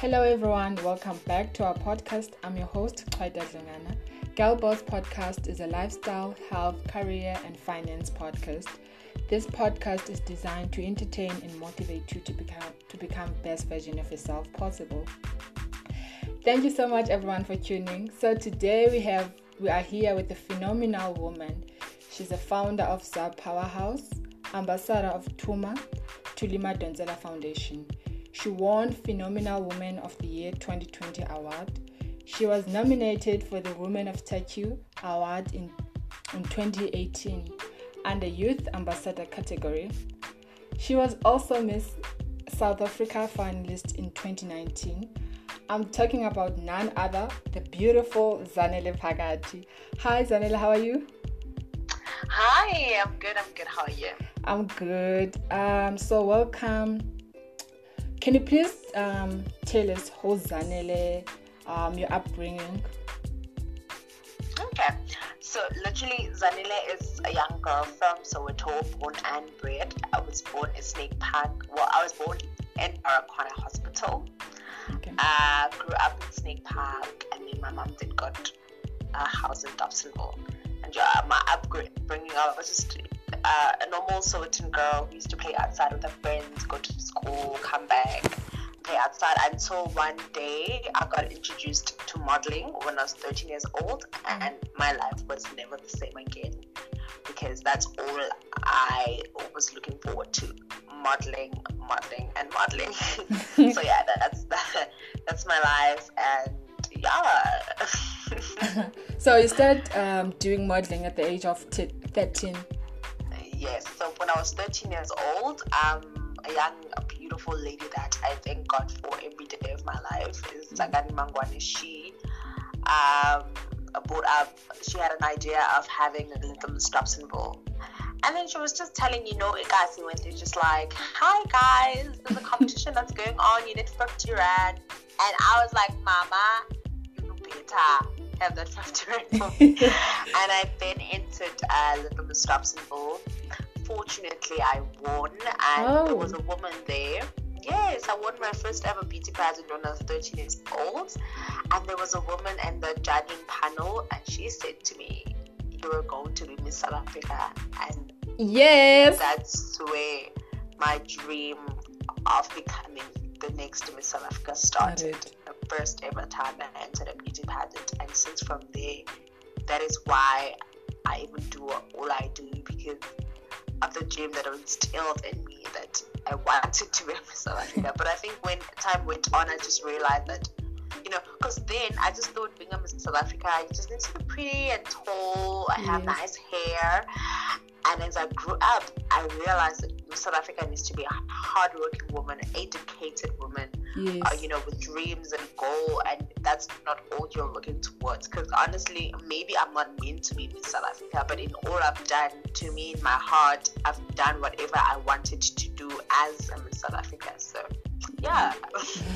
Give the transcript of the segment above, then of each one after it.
Hello, everyone. Welcome back to our podcast. I'm your host, Kwaida Dlungana. Girl Boss Podcast is a lifestyle, health, career, and finance podcast. This podcast is designed to entertain and motivate you to become to become best version of yourself possible. Thank you so much, everyone, for tuning. So today we have we are here with a phenomenal woman. She's a founder of Za Powerhouse, ambassador of Tuma, Tulima Donzela Foundation. She won Phenomenal Woman of the Year 2020 award. She was nominated for the Women of Statue award in, in 2018 and the Youth Ambassador category. She was also Miss South Africa finalist in 2019. I'm talking about none other, the beautiful Zanele Phakathi. Hi Zanele, how are you? Hi, I'm good. I'm good. How are you? I'm good. Um, so welcome. Can you please um, tell us who Zanele, um, your upbringing? Okay, so literally, Zanele is a young girl from Soweto, born and bred. I was born in Snake Park. Well, I was born in Baragwanath Hospital. Okay. Uh, grew up in Snake Park, and then my mom did got a house in Dobsonville. And yeah, my upbringing, I was just uh, a normal Sowetan girl who used to play outside with her friends, go to school, come back, play outside until one day I got introduced to modeling when I was 13 years old, and my life was never the same again because that's all I was looking forward to modeling, modeling, and modeling. so yeah, that's that, that's my life, and yeah. so you started um, doing modeling at the age of t- 13 yes. So when I was 13 years old, um, a young, a beautiful lady that I thank God for every day of my life is Sagani Mangwane. She um, brought up, she had an idea of having a little Dobsonville. And ball and then she was just telling, you know, it guys who went there just like, hi guys, there's a competition that's going on, you need 50 rand. And I was like, Mama, you better have that 50 rand for me. and I then entered uh, Little Miss Dobsonville unfortunately, I won, and oh. there was a woman there. Yes, I won my first ever beauty pageant when I was 13 years old, and there was a woman in the judging panel, and she said to me, "You are going to be Miss South Africa," and yes, that's where my dream of becoming the next Miss South Africa started. The first ever time I entered a beauty pageant, and since from there, that is why I even do all I do because of the dream that was instilled in me that I wanted to be Miss South Africa. but I think when time went on, I just realized that, you know, because then I just thought being a Miss South Africa, you just need to be pretty and tall, I have nice hair. And as I grew up, I realized that South Africa needs to be a hardworking woman, educated woman, yes. uh, you know, with dreams and goal, and that's not all you're looking towards. Because honestly, maybe I'm not meant to be in South Africa, but in all I've done, to me, in my heart, I've done whatever I wanted to do as a Miss South Africa. So, yeah.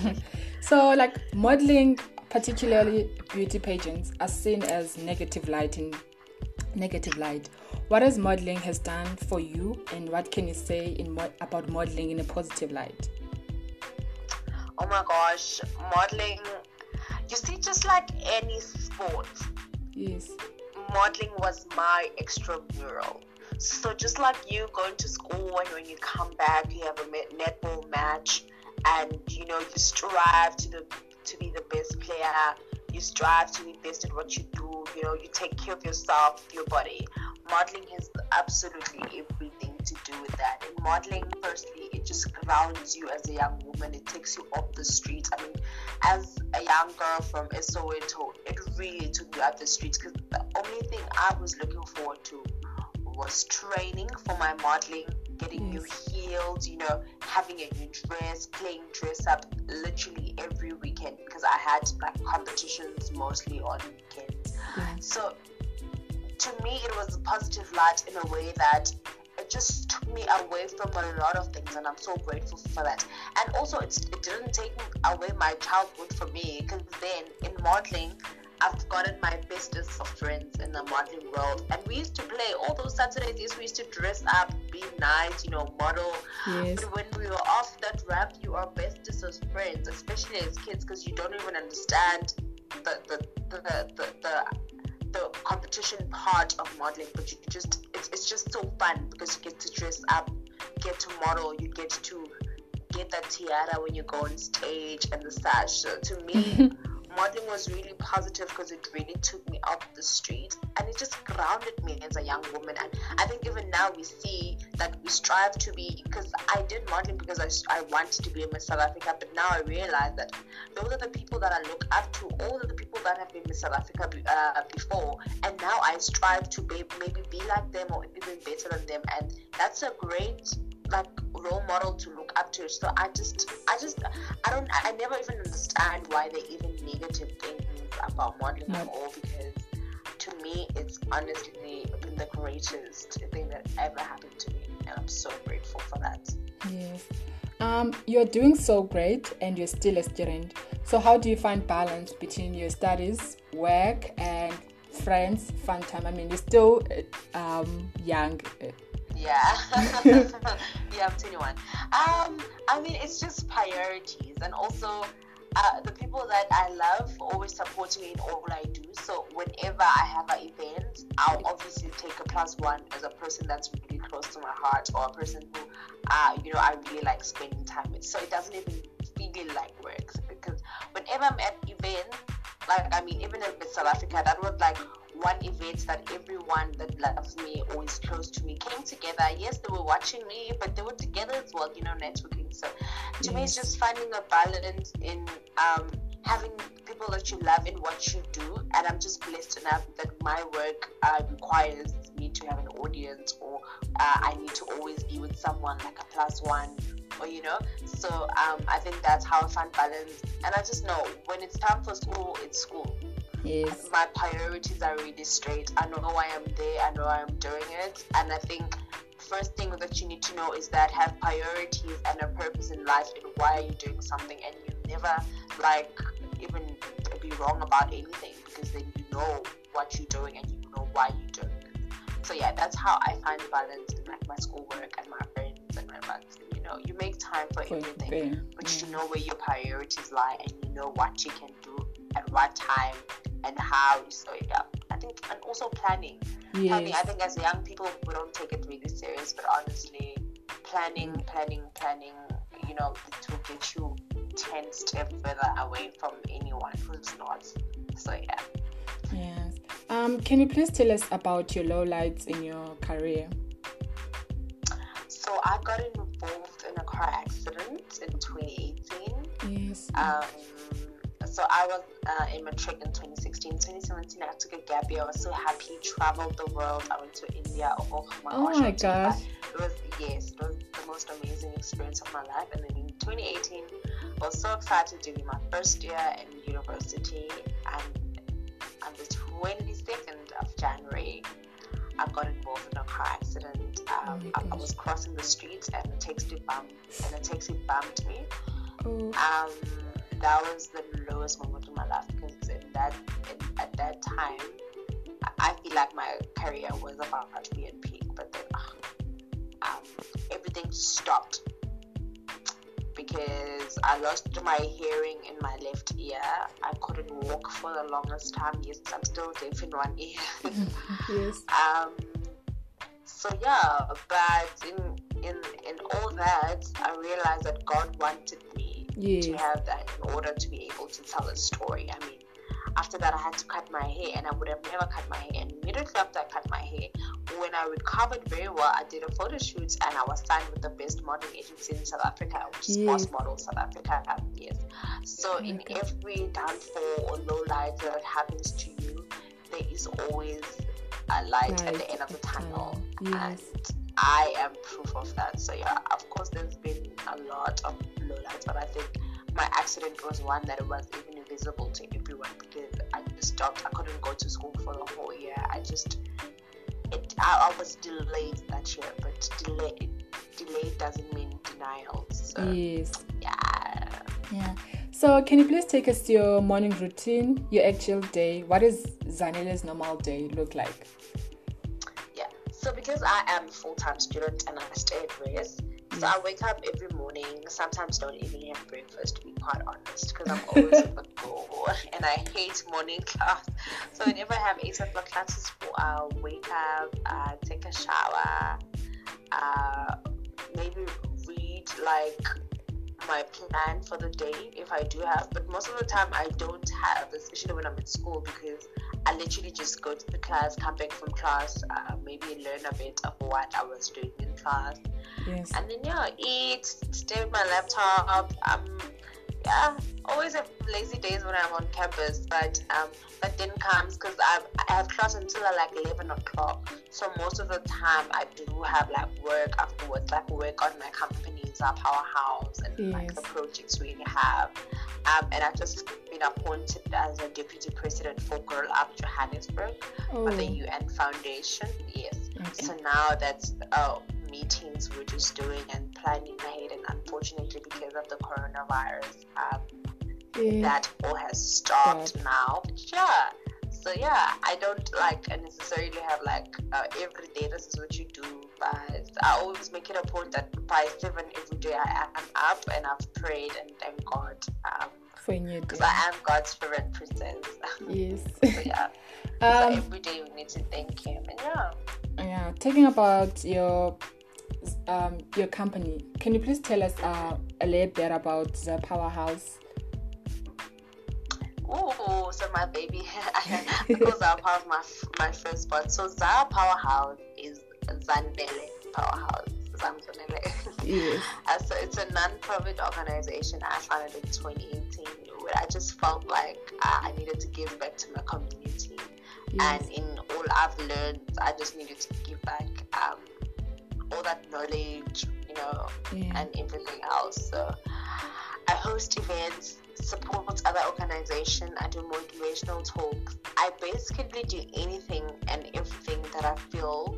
so, like modeling, particularly beauty pageants, are seen as negative light in negative light. What has modeling has done for you, and what can you say in mo- about modeling in a positive light? Oh my gosh, modeling. You see, just like any sport, yes, modeling was my extramural. So just like you going to school and when you come back, you have a netball match, and you know you strive to the to be the best player. You strive to be best at what you do. You know you take care of yourself, your body. Modeling has absolutely everything to do with that. In modeling, firstly, it just grounds you as a young woman. It takes you off the streets. I mean, as a young girl from Soweto, it really took me off the streets because the only thing I was looking forward to was training for my modeling, getting yes. new heels, you know, having a new dress, playing dress up literally every weekend because I had like competitions mostly on weekends. Yes. So to me, it was a positive light in a way that it just took me away from a lot of things, and I'm so grateful for that. And also, it didn't take away my childhood from me because then in modeling, I've gotten my bestest of friends in the modeling world, and we used to play all those Saturdays. We used to dress up, be nice, you know, model. Yes. But when we were off that ramp, you are bestest of friends, especially as kids, because you don't even understand the the the the, the, the the competition part of modeling, but you just it's, it's just so fun because you get to dress up, get to model, you get to get that tiara when you go on stage and the sash. So to me, modeling was really positive because it really took me off the street and it just grounded me as a young woman. And I think even now we see that we strive to be, because I did modeling because I, I wanted to be in Miss South Africa, but now I realize that those are the people that I look up to, all of the people that have been Miss South Africa uh, before, and now I strive to be, maybe be like them or even better than them. And that's a great like role model to look up to. So I just, I just, I don't, I never even understand why they even negative things about modeling at all because to me, it's honestly been the greatest thing that ever happened to me, and I'm so grateful for that. Yes. Um, you're doing so great and you're still a student. So, how do you find balance between your studies, work, and friends, fun time? I mean, you're still um, young. Yeah. yeah, I'm 21. Um, I mean, it's just priorities and also uh, the people that I love always support me in all I do. So whenever I have an event, I'll obviously take a plus one as a person that's really close to my heart or a person who, uh, you know, I really like spending time with. So it doesn't even feel like work because whenever I'm at events, like I mean, even in South Africa, that was like one event that everyone that loves me or is close to me came together. Yes, they were watching me, but they were together as well, you know, networking. So to yes. me, it's just finding a balance in um, having people that you love in what you do. And I'm just blessed enough that my work uh, requires me to have an audience or uh, I need to always be with someone like a plus one or you know so um, i think that's how i find balance and i just know when it's time for school it's school Yes. My priorities are really straight. I know why I'm there. I know why I'm doing it. And I think first thing that you need to know is that have priorities and a purpose in life and why are you doing something and you never like even be wrong about anything because then you know what you're doing and you know why you're doing it. So yeah, that's how I find balance in like my schoolwork and my friends and my friends. You know, you make time for, for everything, but you know where your priorities lie and you know what you can do at what time and how you sew it yeah i think and also planning. Yes. planning i think as young people we don't take it really serious but honestly planning planning planning you know to get you 10 steps further away from anyone who's not. So yeah. Yes. Um can you please tell us about your lowlights in your career? So i got involved in a car accident in 2018 yes. Um so I was uh, in matric in 2016. 2017, I took a gap year. I was so happy. Traveled the world. I went to India. Oh my, oh gosh, my gosh! It was yes, it was the most amazing experience of my life. And then in 2018, I was so excited to be my first year in university. And on the 22nd of January, I got involved in a car accident. Um, oh I, I, was crossing the street and a taxi bumped and a taxi bumped me. Oh. Um, that was the lowest moment in my life because in that in, at that time I feel like my career was about to be at peak, but then uh, um, everything stopped because I lost my hearing in my left ear. I couldn't walk for the longest time. Yes, I'm still deaf in one ear. yes. Um. So yeah, but in in in all that, I realized that God wanted me yes. to have that in order to be able to tell a story. I mean, after that, I had to cut my hair, and I would have never cut my hair. And immediately after I cut my hair, when I recovered very well, I did a photo shoot, and I was signed with the best modeling agency in South Africa, which is yes. Model South Africa. Yes. So in every downfall or low light that happens to you, there is always a light right. at the end of the tunnel. Yes. And I am proof of that. So yeah, of course, there's been a lot of lowlights, but I think my accident was one that was even visible to everyone because I just stopped. I couldn't go to school for the whole year. I just, it, I, I was delayed that year, but delay, delayed doesn't mean denial. So, yes. Yeah. Yeah. So, can you please take us to your morning routine, your actual day? What does Zanele's normal day look like? Yeah, so because I am a full time student and I stay at Reyes, so I wake up every morning, sometimes don't even have breakfast to be quite honest, because I'm always on the go and I hate morning class. So whenever I have 8 o'clock classes, I'll wake up, uh, take a shower, uh, maybe read like my plan for the day if I do have, but most of the time I don't have, especially when I'm at school because I literally just go to the class, come back from class, uh, maybe learn a bit of what I was doing in class, Yes. and then yeah, eat, stay with my laptop. Um, yeah, always have lazy days when I'm on campus, but um, that then comes because I I have class until like eleven o'clock. So most of the time I do have like work afterwards, like work on my company's our powerhouse and like the projects we have. Um, and I've just been appointed as a deputy president for Girl Up Johannesburg Oh, for the UN Foundation. Yes. okay. So now that's uh, meetings we're just doing and planning ahead, and unfortunately, because of the coronavirus, um, Yeah. that all has stopped now. Yeah. So yeah, I don't like necessarily have like uh, every day this is what you do, but I always make it a point that by seven every day I am up and I've prayed and thank God, um, For new day. because I am God's favorite princess. Yes. so yeah, so um, every day we need to thank Him, and yeah. yeah. Talking about your um your company, can you please tell us uh, a little bit about the powerhouse? Oh, so my baby, because Zara Power is my, my first spot. So Za Powerhouse is Zanele Powerhouse. Zamzanele. Yes. Uh, so it's a non-profit organization I founded in 2018 where I just felt like uh, I needed to give back to my community. Yes. And in all I've learned, I just needed to give back um, all that knowledge, you know, Yeah. and everything else. So I host events, support other organizations, I do motivational talks. I basically do anything and everything that I feel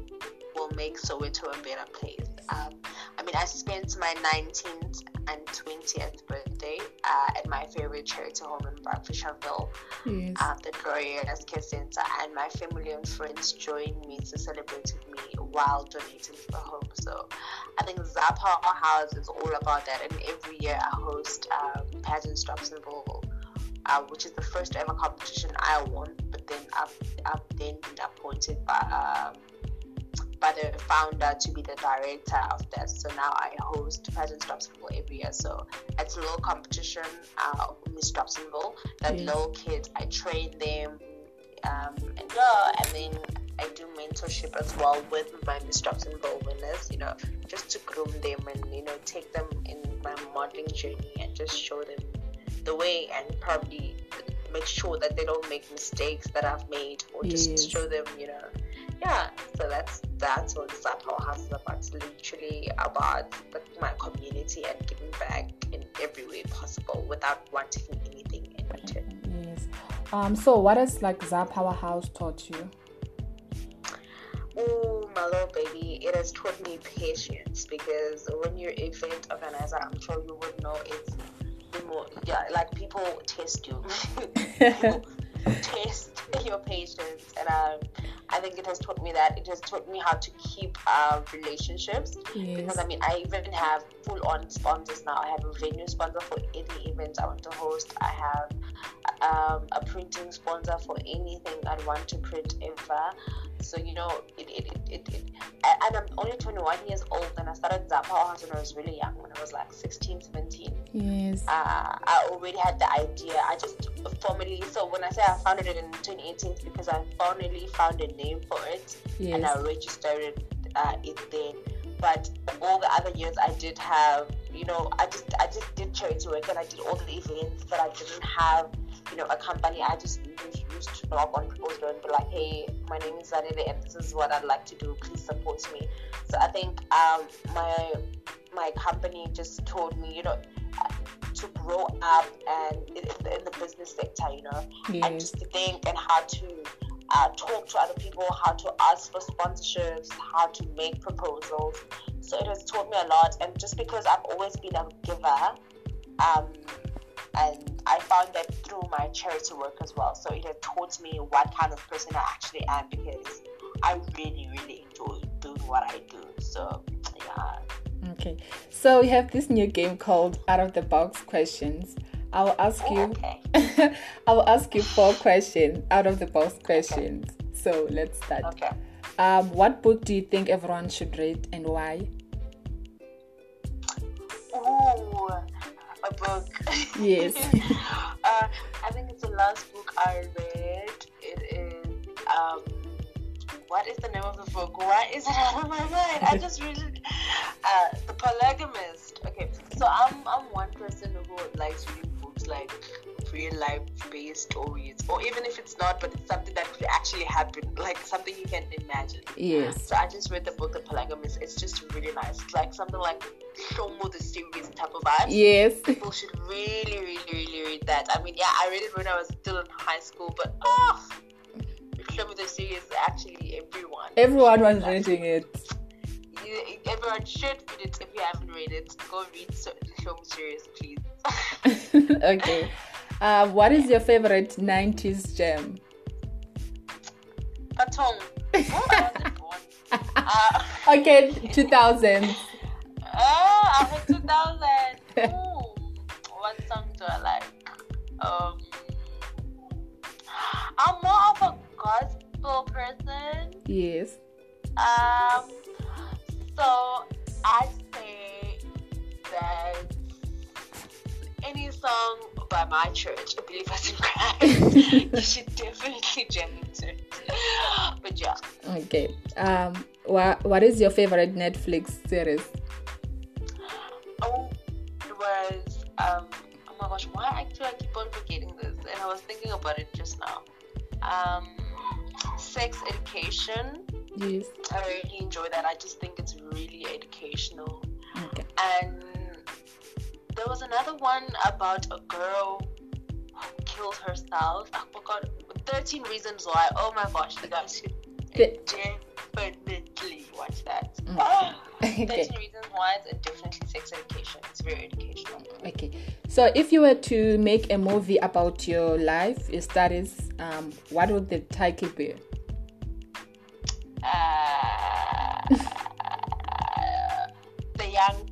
will make Soweto a better place. Um, I mean, I spent my 19th and 20th birthday uh, at my favorite charity home in Fisherville Yes. at the Glorious Care Center, and my family and friends joined me to celebrate with me while donating to the home. So I think Za Powerhouse is all about that, and every year I host um, Pageant Dobsonville. Uh, which is the first ever competition I won, but then I've, I've then been appointed by um, by the founder to be the director of that. So now I host Pageant Dobsonville every year. So it's a little competition, uh, Miss Dobsonville. That Yes. little kids, I train them, um, and yeah, and then I do mentorship as well with my Miss Dobsonville winners. You know, just to groom them and you know take them in my modeling journey and just show them the way and probably make sure that they don't make mistakes that I've made or just Yes. show them, you know, yeah. So that's that's what Za Powerhouse is about. It's literally about the, my community and giving back in every way possible without wanting anything in return. Yes. Um. So, what has like Za Powerhouse taught you? Oh, my little baby, it has taught me patience because when you're event organizer, I'm sure you would know it's the more yeah, like people test you. people test your patience and um, I think it has taught me that it has taught me how to keep uh, relationships Yes. because I mean I even have full on sponsors now. I have a venue sponsor for any event I want to host. I have um, a printing sponsor for anything I want to print ever. So you know, it, it, it, it, and I'm only 21 years old, and I started Za Powerhouse when I was really young, when I was like 16, 17 Yes. uh, I already had the idea. I just formally, so when I say I founded it in 2018, it's because I finally found a name for it and I registered uh, it then. But all the other years, I did have, you know, I just I just did charity work and I did all the events, but I didn't have, you know, a company. I just used, to knock on people's door and be like, hey, my name is Zanele and this is what I'd like to do. Please support me. So I think um, my my company just told me, you know, to grow up and in, in the business sector, you know, and just to think and how to uh, talk to other people, how to ask for sponsorships, how to make proposals. So it has taught me a lot. And just because I've always been a giver, um, and I found that through my charity work as well. So it had taught me what kind of person I actually am because I really, really enjoy doing what I do. So yeah. Okay, so we have this new game called Out of the Box Questions. I will ask Oh, you. okay. I will ask you four questions out of the box questions. Okay. So let's start. Okay. Um, what book do you think everyone should read and why? A book. Yes. uh, I think it's the last book I read. It is um, what is the name of the book? Why is it out of my mind? I just really uh, the Polygamist. Okay, so I'm I'm one person who likes reading books like real life based stories, or even if it's not, but it's something that could actually happen, like something you can imagine. Yes. So I just read the book The Polygamist. It's just really nice. It's like something like Shomo the series type of vibe Yes. people should really, really, really read that. I mean, yeah, I read it when I was still in high school, but oh, Show Me the Series, actually, everyone. Everyone was reading it. You, everyone should read it if you haven't read it. Go read Me Series, please. okay. Uh, what is your favorite 90s gem? Patong. Oh, I wasn't born. Uh, Okay, 2000. oh, I'm in 2000. Ooh, what song do I like? Um, I'm more of a gospel person. Yes. Um, so I say that any song by my church, Believers in Christ, you should definitely jam into it. But yeah, Okay. Um, what, what is your favorite Netflix series? oh, it was um, oh my gosh, why do I keep on forgetting this? And I was thinking about it just now. Um, sex education. Yes. I really enjoy that. I just think it's really educational. Okay. and there was another one about a girl who killed herself. I forgot. 13 Reasons Why. Oh my gosh, you guys should The- definitely watch that. Mm. Ah, 13 Okay. Reasons Why is a definitely sex education. It's very educational. Okay. So if you were to make a movie about your life, your studies, um, what would the title be? Uh,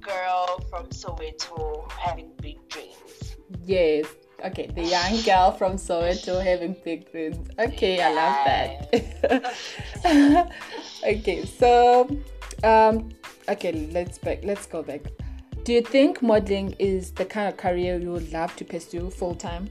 girl from Soweto having big dreams. Yes. Okay, the young girl from Soweto having big dreams. Okay, I love that. okay, so um okay, let's back let's go back. Do you think modeling is the kind of career you would love to pursue full time?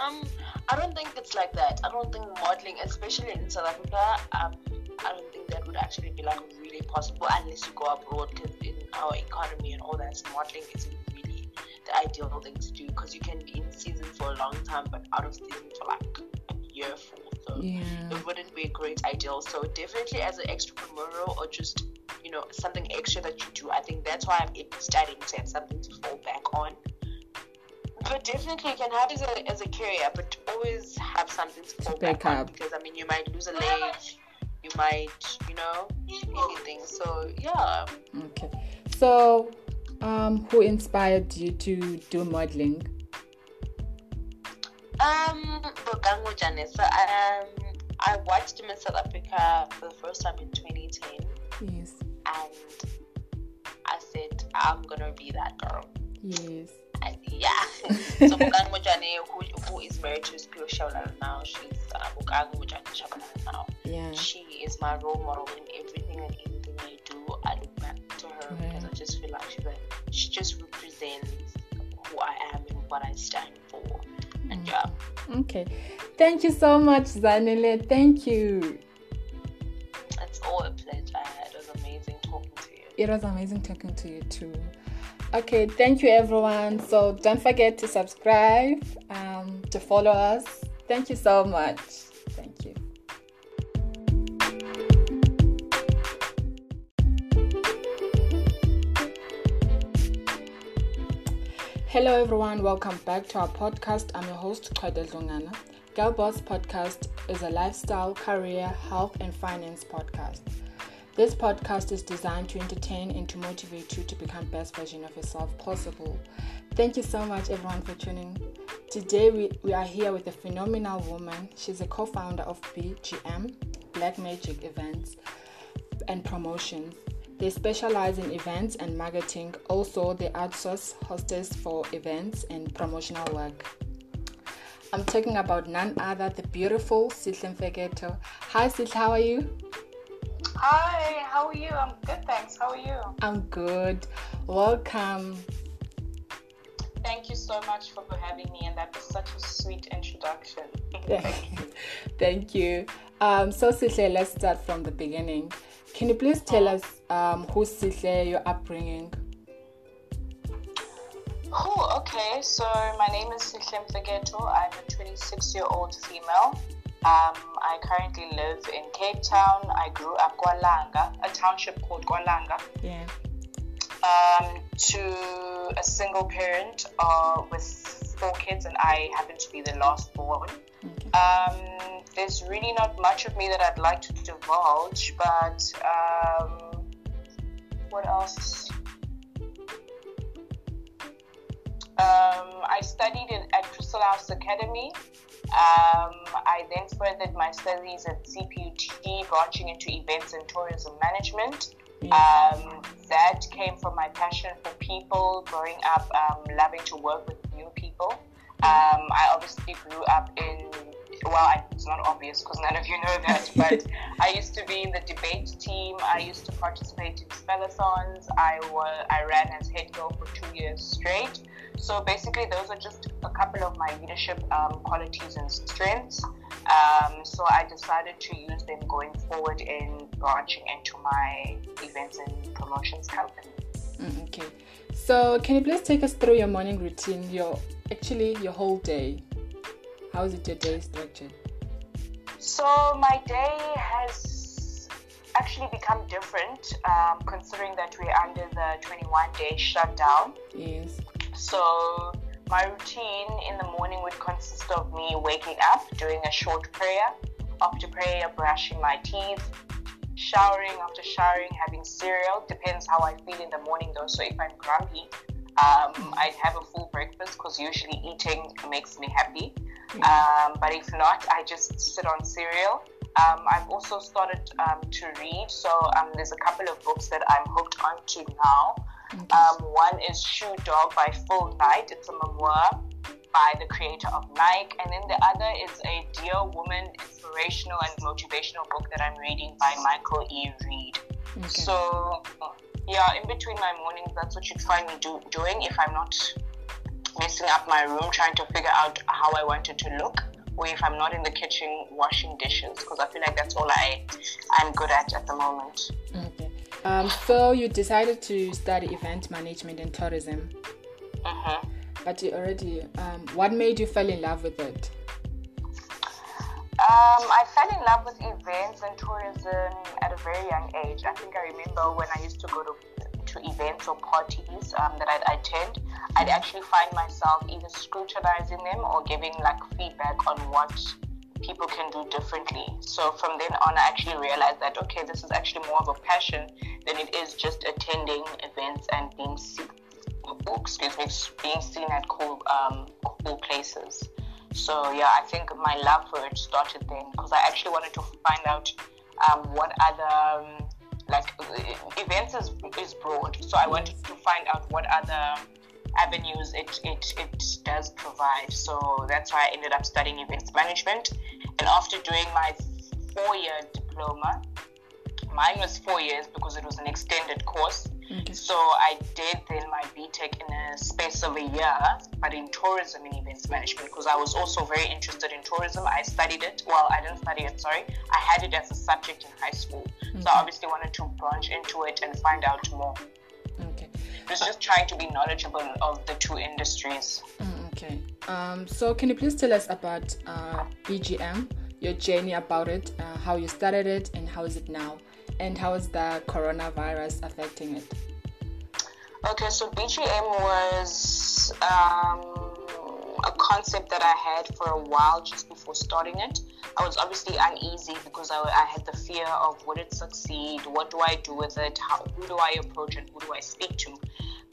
Um, I don't think it's like that. I don't think modeling, especially in South Africa, um, I don't think that would actually be like really possible unless you go abroad. Because in our economy and all that, modeling isn't really the ideal thing to do. Because you can be in season for a long time, but out of season for like a year full. So Yeah. it wouldn't be a great ideal. So definitely as an extrapreneur or just you know something extra that you do. I think that's why I'm in studying to have something to fall back on. But definitely you can have it as a, as a career, but always have something to fall back back, on because I mean you might lose a leg, you might you know anything. So yeah. Okay. So um who inspired you to do modeling? Um, Bokang Montjane. Um, I watched him in South Africa for the first time in 2010. Yes. and I said, I'm gonna be that girl. Yes. Yeah. so Bokang Montjane, who, who is married to Siphiwe Tshabalala now, she's uh, Bokang Montjane Tshabalala now. Yeah. She is my role model in everything and anything I do. I look back to her because I just feel like she's like, she just represents who I am and what I stand for. And yeah. Okay. Thank you so much, Zanele. Thank you. It's all a pleasure. It was amazing talking to you. It was amazing talking to you too. Okay, thank you everyone. So don't forget to subscribe, um, to follow us. Thank you so much. Thank you. Hello everyone, welcome back to our podcast. I'm your host, Kwede Zongana. Girl Boss Podcast is a lifestyle, career, health, and finance podcast. This podcast is designed to entertain and to motivate you to become best version of yourself possible. Thank you so much everyone for tuning. Today we, we are here with a phenomenal woman. She's a co-founder of BGM, Black Magic Events and Promotions. They specialize in events and marketing. Also, they outsource hostess for events and promotional work. I'm talking about none other than the beautiful Sihle Mfeketo. Hi Sihle, how are you? Hi, how are you? I'm good, thanks. How are you? I'm good. Welcome. Thank you so much for having me, and that was such a sweet introduction. Thank you. Thank you. Um, so, Sihle, let's start from the beginning. Can you please tell us um, who's Sihle, your upbringing? Oh, okay. So my name is Sihle Mfeketo. I'm a 26 year old female. Um, I currently live in Cape Town. I grew up in KwaLanga, a township called KwaLanga. Yeah. Um, to a single parent uh, with four kids, and I happen to be the last born. Okay. Um, there's really not much of me that I'd like to divulge, but um, what else? Um, I studied in, at Crystal House Academy. Um, I then furthered my studies at CPUT, branching into events and tourism management. Um, that came from my passion for people, growing up um, loving to work with new people. Um, I obviously grew up in, well, I, it's not obvious because none of you know that, but I used to be in the debate team. I used to participate in spellathons. I, wa- I ran as head girl for two years straight. So basically, those are just a couple of my leadership um, qualities and strengths. Um, so I decided to use them going forward in branching into my events and promotions company. Mm, okay. So, can you please take us through your morning routine? Your actually your whole day. How is it your day structured? So my day has actually become different, um, considering that we're under the 21 day shutdown. Yes. So my routine in the morning would consist of me waking up, doing a short prayer. After prayer, brushing my teeth, showering. After showering, having cereal. Depends how I feel in the morning though. So if I'm grumpy, um, I'd have a full breakfast because usually eating makes me happy. Um, but if not, I just sit on cereal. Um, I've also started um, to read, so um, there's a couple of books that I'm hooked onto now. Um, one is Shoe Dog by Phil Knight. It's a memoir by the creator of Nike, and then the other is a Dear Woman inspirational and motivational book that I'm reading by Michael E. Reid. Okay. So, yeah, in between my mornings, that's what you'd find me do, doing if I'm not messing up my room trying to figure out how I want it to look, or if I'm not in the kitchen washing dishes, because I feel like that's all I I'm good at at the moment. Okay. Um, so you decided to study event management and tourism, hmm but you already. Um, what made you fall in love with it? Um, I fell in love with events and tourism at a very young age. I think I remember when I used to go to to events or parties um, that I'd attend, I'd actually find myself either scrutinizing them or giving like feedback on what people can do differently. So from then on, I actually realized that okay, this is actually more of a passion than it is just attending events and being seen. Excuse me, being seen at cool, um, cool places. So yeah, I think my love for it started then because I actually wanted to find out um, what other um, like events is, is broad. So I wanted to find out what other avenues it, it, it does provide. So that's why I ended up studying events management. And after doing my four year diploma, mine was four years because it was an extended course. Okay. So I did then my BTech in a space of a year, but in tourism and events management because I was also very interested in tourism. I studied it. Well, I didn't study it, sorry. I had it as a subject in high school. So mm-hmm. I obviously wanted to branch into it and find out more. Okay. It was just trying to be knowledgeable of the two industries. Mm, okay. Um, so can you please tell us about uh, BGM, your journey about it, uh, how you started it, and how is it now, and how is the coronavirus affecting it? Okay, so BGM was um, a concept that I had for a while just before starting it. I was obviously uneasy because I, I, had the fear of would it succeed? What do I do with it? How, who do I approach and who do I speak to?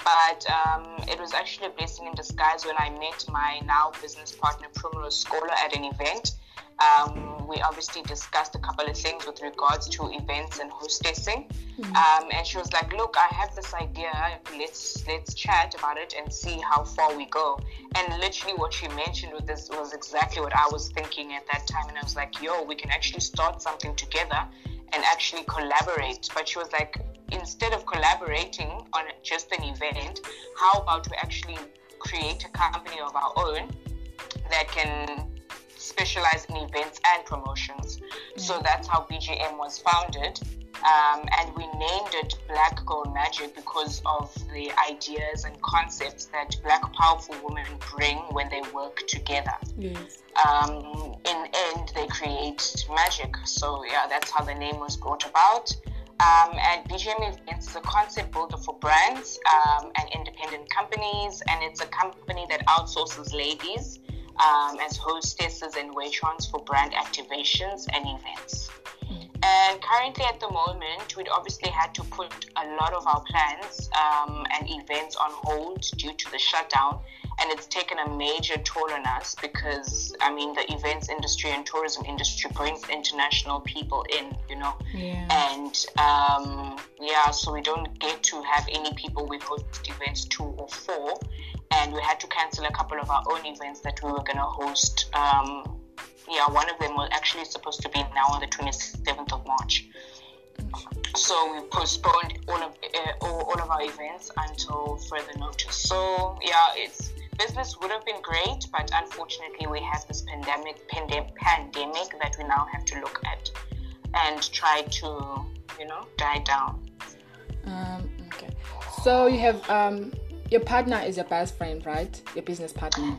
But um, it was actually a blessing in disguise when I met my now business partner, Primrose Skolo, at an event. Um, we obviously discussed a couple of things with regards to events and hostessing. Mm-hmm. Um, and she was like, "Look, I have this idea. Let's let's chat about it and see how far we go." And literally, what she mentioned with this was exactly what I was thinking at that time. And I was like, "Yo, we can actually start something together and actually collaborate." But she was like, "Instead of collaborating on just an event, how about we actually create a company of our own that can specialize in events and promotions. Mm-hmm. So that's how BGM was founded. Um, and we named it Black Girl Magic because of the ideas and concepts that black powerful women bring when they work together. Yes. Um, in end, they create magic. So yeah, that's how the name was brought about. Um, and BGM Events is a concept builder for brands um, and independent companies, and it's a company that outsources ladies um, as hostesses and waitrons for brand activations and events. And currently, at the moment, we'd obviously had to put a lot of our plans um, and events on hold due to the shutdown. And it's taken a major toll on us because, I mean, the events industry and tourism industry brings international people in, you know. Yeah. And um, yeah, so we don't get to have any people we host events to or for and we had to cancel a couple of our own events that we were going to host. Um, yeah, one of them was actually supposed to be now on the 27th of March. So we postponed all of uh, all, all of our events until further notice. So yeah, it's business would have been great, but unfortunately we have this pandemic pandem- pandemic that we now have to look at and try to you know die down. Um, okay, so you have um, your partner is your best friend, right? Your business partner.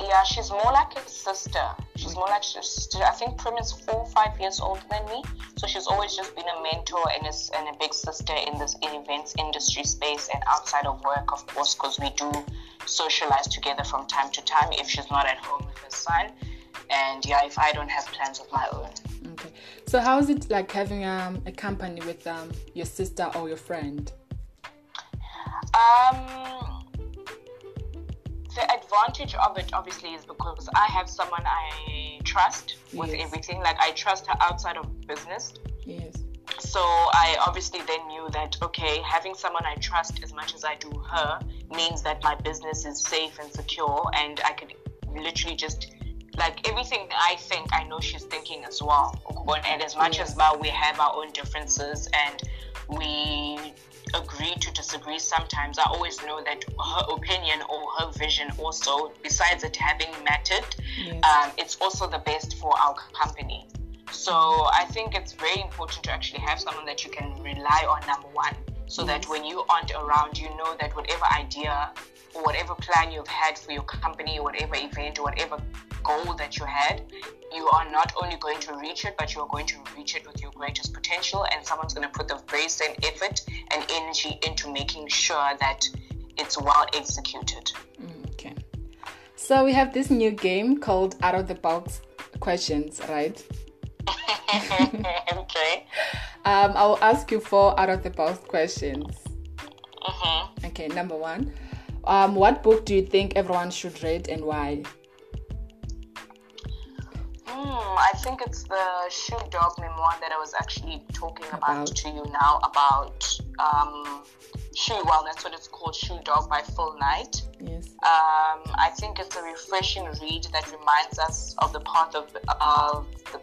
Yeah, she's more like a sister. She's more like sister. I think Prim is four, five years older than me, so she's always just been a mentor and a, and a big sister in this in events industry space and outside of work, of course, because we do socialize together from time to time. If she's not at home with her son, and yeah, if I don't have plans of my own. Okay. So how is it like having um, a company with um, your sister or your friend? Um, the advantage of it obviously is because I have someone I trust with yes. everything. Like I trust her outside of business. Yes. So I obviously then knew that okay, having someone I trust as much as I do her means that my business is safe and secure, and I could literally just like everything I think, I know she's thinking as well. And as much yes. as well, we have our own differences and we agree to disagree sometimes, I always know that her opinion or her vision also, besides it having mattered, yes. um, it's also the best for our company. So I think it's very important to actually have someone that you can rely on, number one, so yes. that when you aren't around, you know that whatever idea or whatever plan you've had for your company, or whatever event, or whatever goal that you had, you are not only going to reach it, but you're going to reach it with your greatest potential. And someone's going to put the very same effort and energy into making sure that it's well executed. Mm, okay. So we have this new game called Out of the Box Questions, right? okay. Um, I'll ask you four out of the box questions. Mm-hmm. Okay, number one. Um, what book do you think everyone should read and why? Hmm, I think it's the Shoe Dog memoir that I was actually talking about, about to you now about um, Shoe. Well, that's what it's called, Shoe Dog by Phil Knight. Yes. Um, I think it's a refreshing read that reminds us of the path of, of the,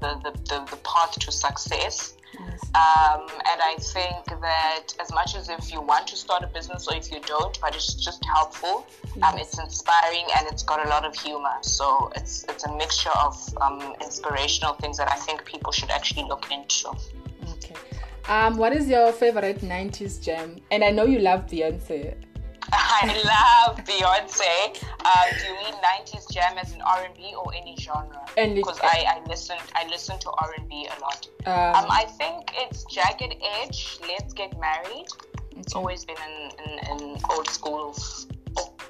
the, the, the, the path to success. Yes. Um, and I think that as much as if you want to start a business or if you don't, but it's just helpful, yes. um, it's inspiring and it's got a lot of humor. So it's it's a mixture of um, inspirational things that I think people should actually look into. Okay. Um, what is your favorite 90s gem? And I know you love Beyonce. I love Beyonce. Um, do you mean '90s jam as an R&B or any genre? Because I, I listen I listen to R&B a lot. Um, um, I think it's Jagged Edge. Let's Get Married. Okay. It's always been an, an, an, old school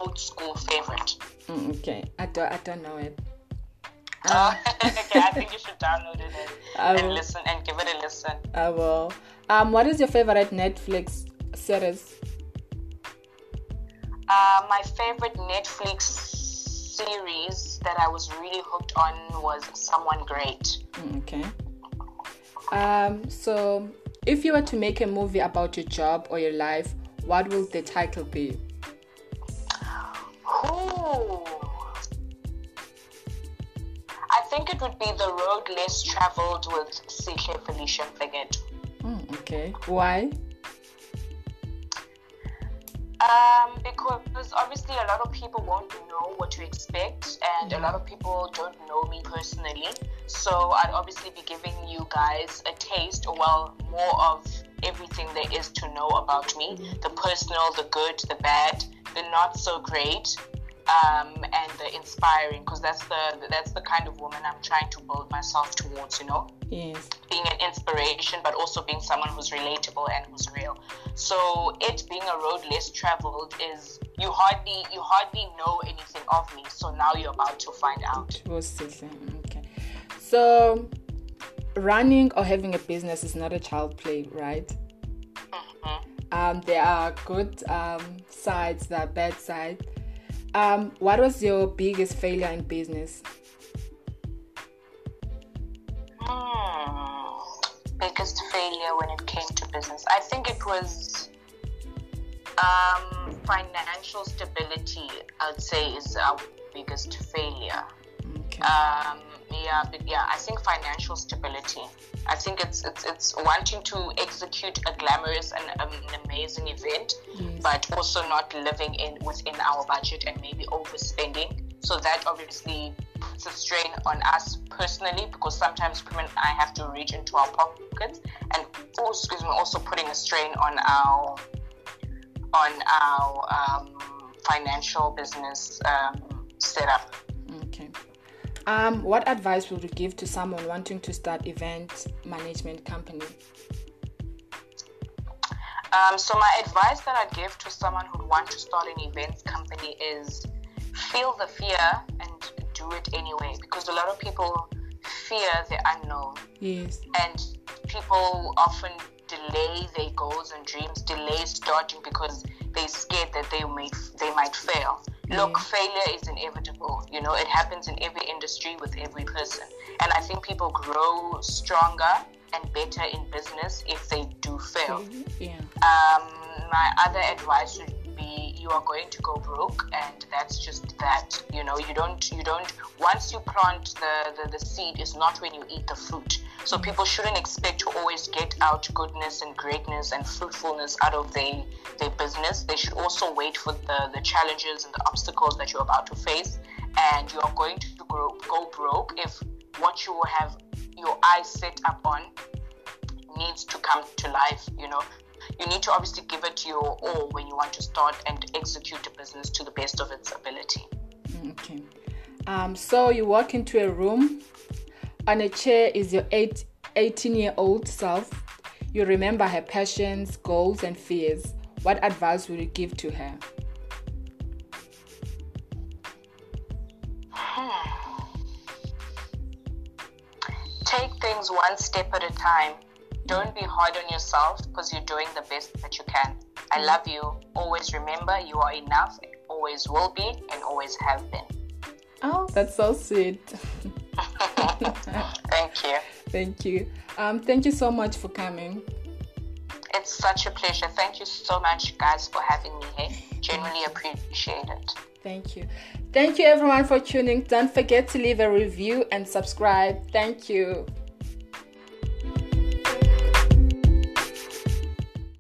old school favorite. Mm, okay, I don't I don't know it. Uh, okay, I think you should download it and, and listen and give it a listen. I will. Um, what is your favorite Netflix series? Uh, my favorite Netflix series that I was really hooked on was Someone Great. Okay. Um, so, if you were to make a movie about your job or your life, what will the title be? Ooh. I think it would be The Road Less Traveled with Sihle Felicia Mfeketo. Mm, okay. Why? Um, because obviously a lot of people won't know what to expect, and a lot of people don't know me personally. So I'd obviously be giving you guys a taste, or well, more of everything there is to know about me the personal, the good, the bad, the not so great, um, and the inspiring because that's the that's the kind of woman I'm trying to build myself towards. You know, yes, being an inspiration, but also being someone who's relatable and who's real. So it being a road less traveled is you hardly you hardly know anything of me. So now you're about to find out. Okay, so running or having a business is not a child play, right? Mm-hmm. Um, there are good um, sides, there are bad sides um, what was your biggest failure in business? Hmm. Biggest failure when it came to business. I think it was um, financial stability. I'd say is our biggest failure. Okay. Um, yeah, but yeah, I think financial stability. I think it's it's, it's wanting to execute a glamorous and um, an amazing event, yes. but also not living in within our budget and maybe overspending. So that obviously puts a strain on us personally because sometimes women I have to reach into our pockets and also, excuse me, also putting a strain on our on our um, financial business um, setup. Okay. Um, what advice would you give to someone wanting to start event management company? Um, so my advice that I'd give to someone who'd want to start an events company is feel the fear and do it anyway because a lot of people fear the unknown. Yes. And people often delay their goals and dreams, delay starting because they're scared that they might they might fail. Look, failure is inevitable. You know, it happens in every industry with every person. And I think people grow stronger and better in business if they do fail. Yeah. Um, my other advice would be you are going to go broke and that's just that you know you don't you don't once you plant the, the, the seed is not when you eat the fruit. So mm. people shouldn't expect to always get out goodness and greatness and fruitfulness out of their their business. They should also wait for the the challenges and the obstacles that you're about to face and you are going to grow, go broke if what you have your eyes set up on needs to come to life you know you need to obviously give it your all when you want to start and execute a business to the best of its ability. Okay. Um, so you walk into a room, on a chair is your eight, 18 year old self. You remember her passions, goals, and fears. What advice would you give to her? Hmm. Take things one step at a time don't be hard on yourself because you're doing the best that you can. I love you. Always remember you are enough, always will be, and always have been. Oh, that's so sweet. thank you. Thank you. Um, thank you so much for coming. It's such a pleasure. Thank you so much, guys, for having me here. Genuinely appreciate it. Thank you. Thank you, everyone, for tuning. Don't forget to leave a review and subscribe. Thank you.